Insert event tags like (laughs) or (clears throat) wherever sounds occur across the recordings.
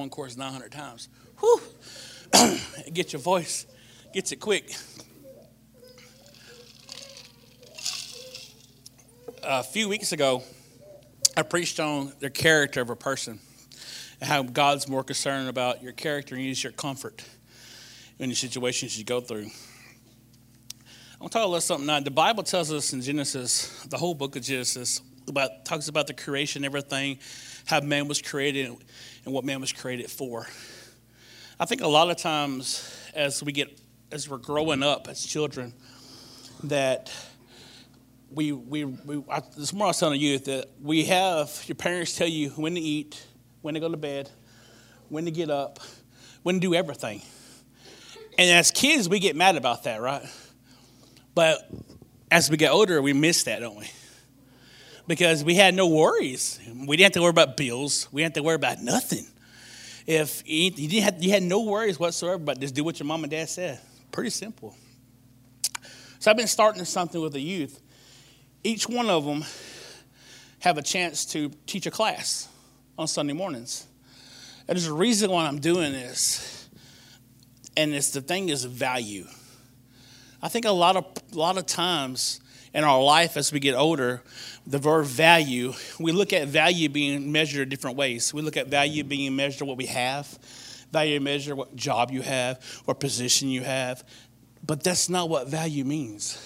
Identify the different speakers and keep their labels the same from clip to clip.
Speaker 1: one course 900 times. Whew. (clears throat) Get your voice, gets it quick. A few weeks ago, I preached on the character of a person and how God's more concerned about your character and your comfort in the situations you go through. I'm going to talk a little something now. The Bible tells us in Genesis, the whole book of Genesis, about talks about the creation, everything, how man was created and what man was created for. I think a lot of times as we get as we're growing up as children, that we we, we I, this more I was telling that we have your parents tell you when to eat, when to go to bed, when to get up, when to do everything. And as kids, we get mad about that, right? But as we get older, we miss that, don't we? Because we had no worries. We didn't have to worry about bills. We didn't have to worry about nothing. If you, didn't have, you had no worries whatsoever, but just do what your mom and dad said. Pretty simple. So I've been starting something with the youth. Each one of them have a chance to teach a class on Sunday mornings. And there's a reason why I'm doing this, and it's the thing is value. I think a lot of a lot of times in our life as we get older, the verb value, we look at value being measured different ways. We look at value being measured what we have, value measure what job you have, what position you have. But that's not what value means.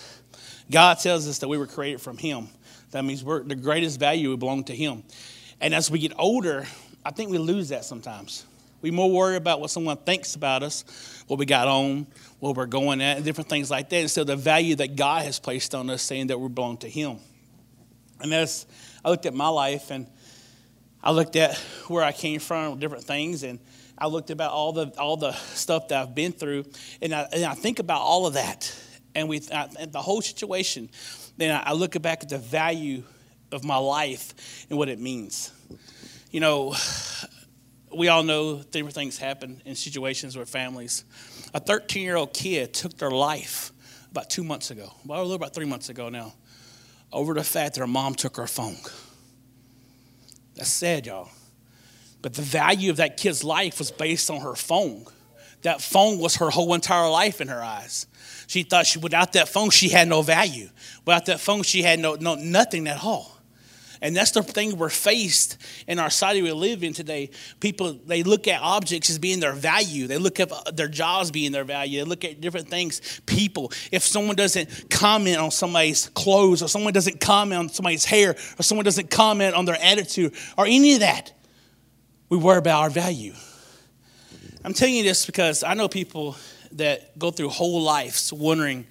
Speaker 1: God tells us that we were created from Him. That means we're, the greatest value we belong to Him. And as we get older, I think we lose that sometimes. We more worry about what someone thinks about us, what we got on, where we're going at, and different things like that, instead of the value that God has placed on us, saying that we belong to Him. And as I looked at my life and I looked at where I came from, different things, and I looked about all the all the stuff that I've been through, and I, and I think about all of that, and we and the whole situation. Then I look back at the value of my life and what it means. You know, we all know different things happen in situations where families. A 13 year old kid took their life about two months ago, well, a little about three months ago now, over the fact that her mom took her phone. That's sad, y'all. But the value of that kid's life was based on her phone. That phone was her whole entire life in her eyes. She thought she, without that phone, she had no value. Without that phone, she had no, no nothing at all. And that's the thing we're faced in our society we live in today. People, they look at objects as being their value. They look at uh, their jobs being their value. They look at different things, people. If someone doesn't comment on somebody's clothes, or someone doesn't comment on somebody's hair, or someone doesn't comment on their attitude, or any of that, we worry about our value. I'm telling you this because I know people that go through whole lives wondering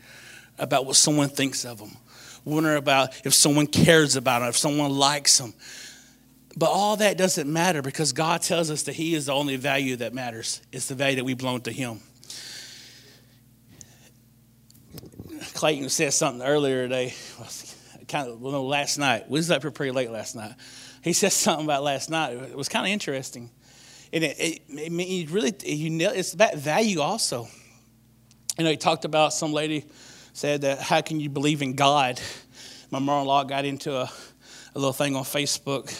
Speaker 1: about what someone thinks of them wondering about if someone cares about them, if someone likes them. But all that doesn't matter because God tells us that He is the only value that matters. It's the value that we belong to Him. Clayton said something earlier today, kind of well, no, last night. We was up here pretty late last night. He said something about last night. It was kind of interesting, and it, it, it really you know, it's about value also. You know, he talked about some lady said that how can you believe in God? My mother-in-law got into a, a little thing on Facebook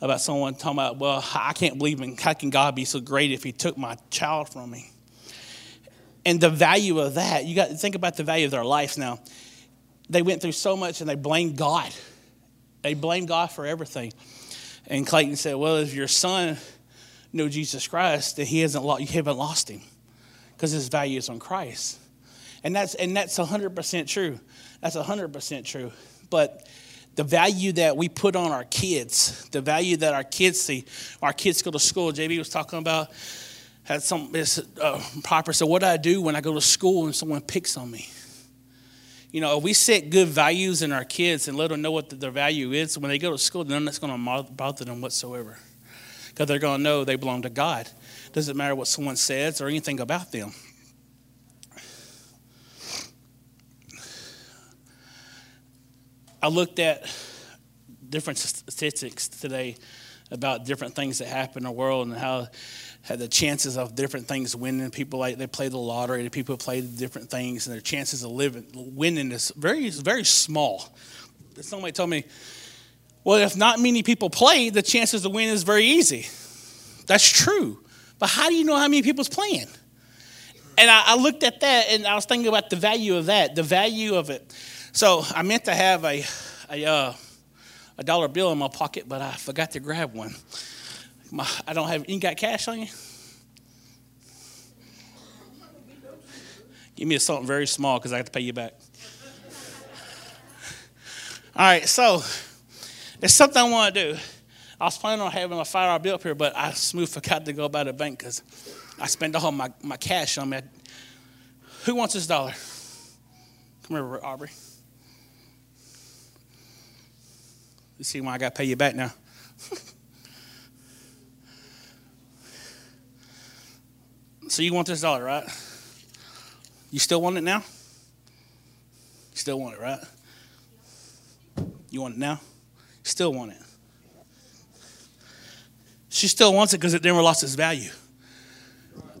Speaker 1: about someone talking about, well, I can't believe in how can God be so great if He took my child from me? And the value of that, you got to think about the value of their life now. They went through so much and they blamed God. They blamed God for everything. And Clayton said, well, if your son knew Jesus Christ, then he hasn't lost, you haven't lost him because his value is on Christ. And that's, and that's 100% true. That's 100% true. But the value that we put on our kids, the value that our kids see, our kids go to school. JB was talking about had some this uh, proper. So what do I do when I go to school and someone picks on me? You know, if we set good values in our kids and let them know what their value is, when they go to school, none that's going to bother them whatsoever, because they're going to know they belong to God. Doesn't matter what someone says or anything about them. I looked at different statistics today about different things that happen in the world and how, how the chances of different things winning. People like they play the lottery, the people play different things, and their chances of living winning is very very small. Somebody told me, well, if not many people play, the chances of winning is very easy. That's true. But how do you know how many people's playing? And I, I looked at that and I was thinking about the value of that, the value of it. So I meant to have a, a, uh, a dollar bill in my pocket, but I forgot to grab one. My, I don't have, you got cash on you? Give me something very small because I have to pay you back. All right, so it's something I want to do. I was planning on having a five dollar bill up here, but I smooth forgot to go by the bank because I spent all my, my cash on me. Who wants this dollar? Come here, Aubrey. You see why I got to pay you back now. (laughs) so you want this dollar, right? You still want it now? You still want it, right? You want it now? You Still want it. She still wants it because it never lost its value.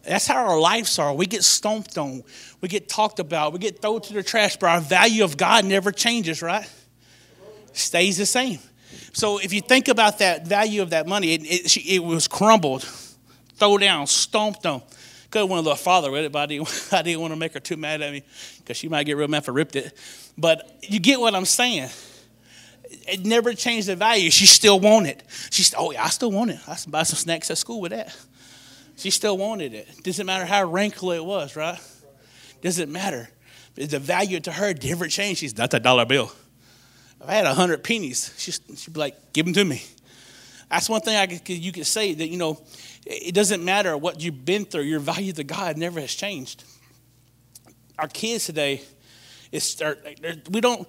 Speaker 1: That's how our lives are. We get stomped on, we get talked about, we get thrown to the trash, but our value of God never changes, right? Stays the same. So if you think about that value of that money, it, it, it was crumbled, thrown down, stomped on. Could have went a little farther with it, but I didn't, (laughs) I didn't want to make her too mad at me because she might get real mad if I ripped it. But you get what I'm saying it never changed the value. She still wanted it. She, oh yeah, I still want it. I buy some snacks at school with that. She still wanted it. Doesn't matter how wrinkly it was, right? Doesn't matter. The value to her never changed. She's not a dollar bill. If I had a hundred pennies, she'd, be like, "Give them to me." That's one thing I could, you could say that you know, it doesn't matter what you've been through. Your value to God never has changed. Our kids today, is we don't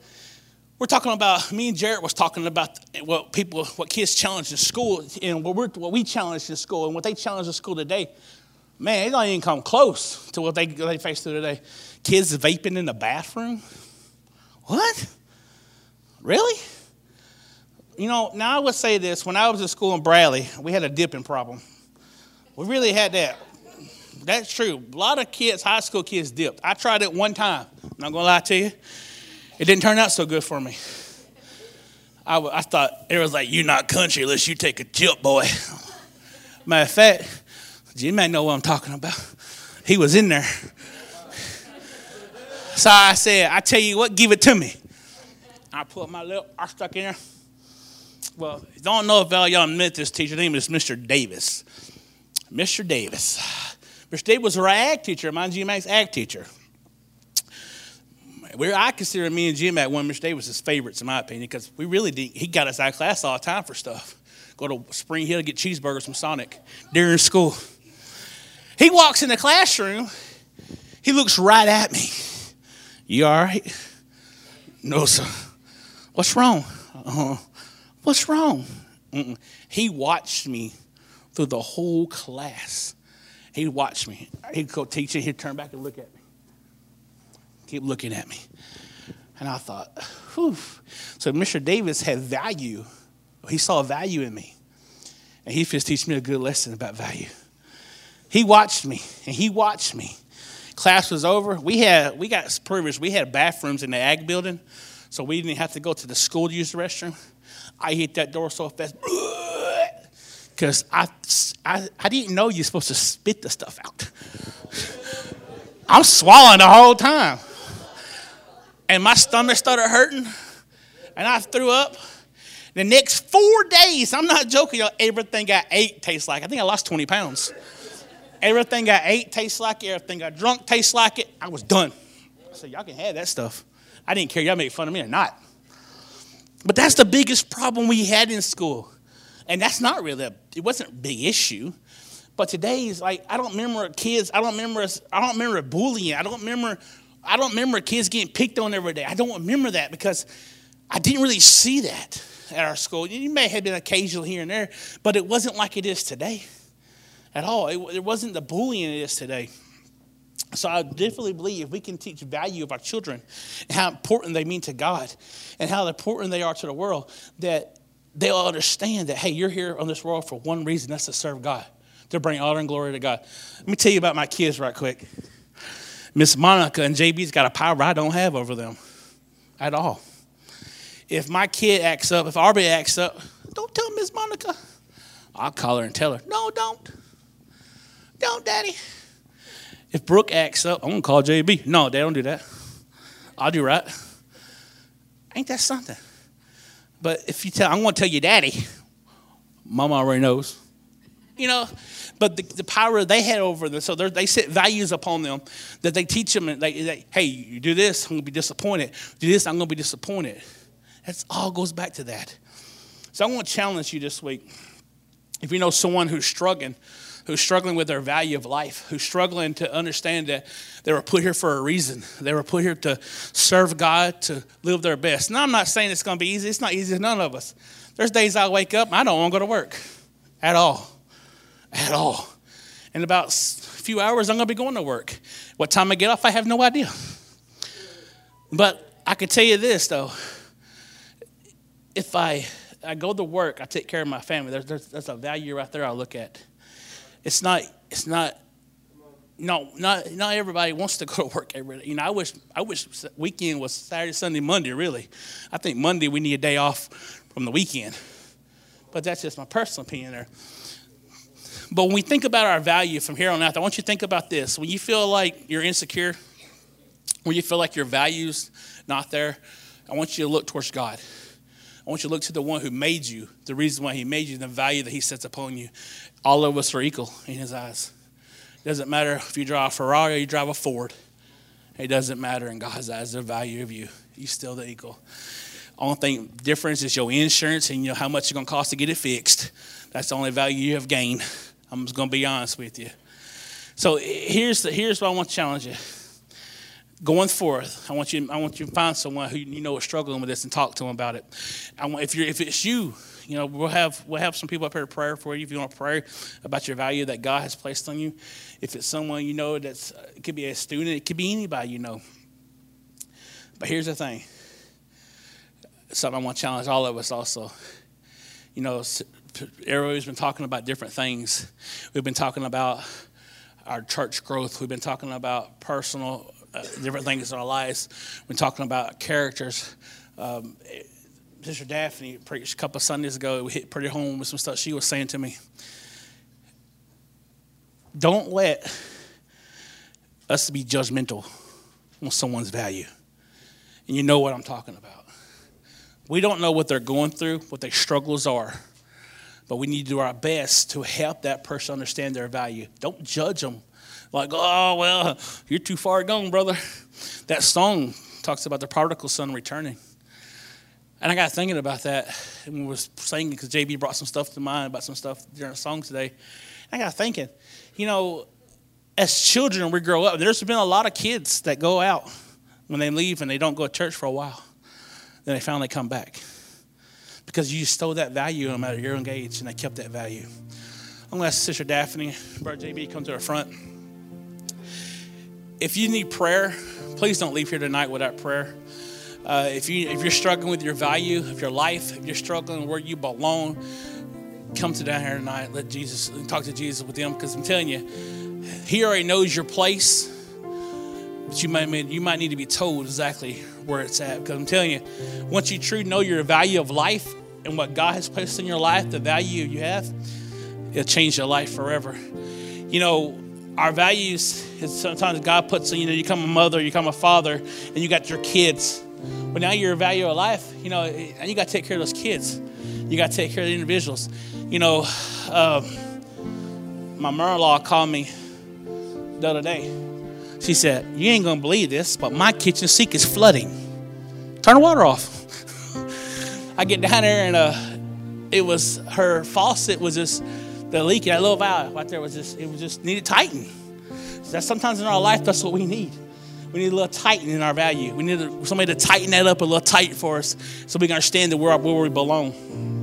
Speaker 1: we're talking about me and Jarrett was talking about what people, what kids challenge in school, and what, we're, what we challenge in school, and what they challenge in school today. Man, it don't even come close to what they they face through today. Kids vaping in the bathroom. What? Really? You know, now I would say this: when I was at school in Bradley, we had a dipping problem. We really had that. That's true. A lot of kids, high school kids, dipped. I tried it one time. I'm not gonna lie to you. It didn't turn out so good for me. I, I thought it was like, you're not country unless you take a dip, boy. Matter of fact, Jim may know what I'm talking about. He was in there. So I said, I tell you what, give it to me. I put my lip, I stuck in there. Well, don't know if all y'all met this teacher. His name is Mr. Davis. Mr. Davis. Mr. Davis was our ag teacher, my GMAX ag teacher we I consider me and at one Mr. Davis's favorites, in my opinion, because we really did, he got us out of class all the time for stuff. Go to Spring Hill to get cheeseburgers from Sonic during school. He walks in the classroom. He looks right at me. You all right? No, sir. What's wrong? Uh, what's wrong? Mm-mm. He watched me through the whole class. He watched me. He'd go teaching. He'd turn back and look at me keep looking at me. And I thought, whew. So Mr. Davis had value. He saw value in me. And he just teach me a good lesson about value. He watched me, and he watched me. Class was over. We had we got privilege. We had bathrooms in the ag building, so we didn't have to go to the school to use the restroom. I hit that door so fast (laughs) because I, I I didn't know you're supposed to spit the stuff out. (laughs) I'm swallowing the whole time and my stomach started hurting, and I threw up. The next four days, I'm not joking, y'all, everything I ate tastes like. I think I lost 20 pounds. Everything I ate tastes like it. Everything I drunk tastes like it. I was done. I said, y'all can have that stuff. I didn't care y'all made fun of me or not. But that's the biggest problem we had in school. And that's not really, a, it wasn't a big issue. But today is like, I don't remember kids, I don't remember, I don't remember bullying. I don't remember I don't remember kids getting picked on every day. I don't remember that because I didn't really see that at our school. You may have been occasional here and there, but it wasn't like it is today at all. It, it wasn't the bullying it is today. So I definitely believe if we can teach value of our children how important they mean to God and how important they are to the world, that they'll understand that, hey, you're here on this world for one reason, that's to serve God, to bring honor and glory to God. Let me tell you about my kids right quick. Miss Monica and JB's got a power I don't have over them at all. If my kid acts up, if Arby acts up, don't tell Miss Monica. I'll call her and tell her, no, don't. Don't, Daddy, if Brooke acts up, I'm gonna call JB. No, Dad, don't do that. I'll do right. Ain't that something? But if you tell, I'm gonna tell you, Daddy, Mama already knows. You know, but the, the power they had over them, so they set values upon them that they teach them. And they, they, hey, you do this, I'm gonna be disappointed. Do this, I'm gonna be disappointed. That all goes back to that. So I want to challenge you this week. If you know someone who's struggling, who's struggling with their value of life, who's struggling to understand that they were put here for a reason. They were put here to serve God, to live their best. Now, I'm not saying it's going to be easy. It's not easy for none of us. There's days I wake up, I don't want to go to work at all. At all. In about a few hours, I'm going to be going to work. What time I get off, I have no idea. But I can tell you this, though. If I, I go to work, I take care of my family. There's, there's, there's a value right there I look at. It's not, it's not, no, not, not everybody wants to go to work every day. You know, I wish, I wish weekend was Saturday, Sunday, Monday, really. I think Monday we need a day off from the weekend. But that's just my personal opinion there. But when we think about our value from here on out, I want you to think about this. When you feel like you're insecure, when you feel like your value's not there, I want you to look towards God. I want you to look to the one who made you, the reason why he made you, the value that he sets upon you. All of us are equal in his eyes. It doesn't matter if you drive a Ferrari or you drive a Ford. It doesn't matter in God's eyes, the value of you. You're still the equal. Only thing difference is your insurance and you know how much it's going to cost to get it fixed. That's the only value you have gained. I'm just going to be honest with you. So here's the, here's what I want to challenge you going forth, I want you, I want you to find someone who you know is struggling with this and talk to them about it. I want, if, you're, if it's you, you know, we'll have, we'll have some people up here to pray for you if you want to pray about your value that God has placed on you. If it's someone you know that's, uh, it could be a student, it could be anybody you know. But here's the thing something I want to challenge all of us also. You know, everybody's been talking about different things. We've been talking about our church growth. We've been talking about personal uh, different things in our lives. We're talking about characters. Um, Sister Daphne preached a couple of Sundays ago. We hit pretty home with some stuff she was saying to me. Don't let us be judgmental on someone's value. And you know what I'm talking about. We don't know what they're going through, what their struggles are, but we need to do our best to help that person understand their value. Don't judge them like, oh, well, you're too far gone, brother. That song talks about the prodigal son returning. And I got thinking about that when we was singing because JB brought some stuff to mind about some stuff during the song today. I got thinking, you know, as children, we grow up. There's been a lot of kids that go out when they leave and they don't go to church for a while. Then they finally come back because you stole that value no matter your young age and they kept that value. I'm going to ask Sister Daphne, Brother JB, come to the front if you need prayer, please don't leave here tonight without prayer. Uh, if, you, if you're struggling with your value of your life, if you're struggling where you belong, come to down here tonight. Let Jesus talk to Jesus with him because I'm telling you, he already knows your place. But you might you might need to be told exactly where it's at because I'm telling you, once you truly know your value of life and what God has placed in your life, the value you have, it'll change your life forever. You know, our values is sometimes God puts, you know, you become a mother, you become a father, and you got your kids. But now your value of life, you know, and you got to take care of those kids. You got to take care of the individuals. You know, um, my mother-in-law called me the other day. She said, "You ain't gonna believe this, but my kitchen sink is flooding. Turn the water off." (laughs) I get down there and uh, it was her faucet was just the leak, that little valve right there was just, it was just needed tighten. So sometimes in our life, that's what we need. We need a little tighten in our value. We need somebody to tighten that up a little tight for us so we can understand that we're where we belong.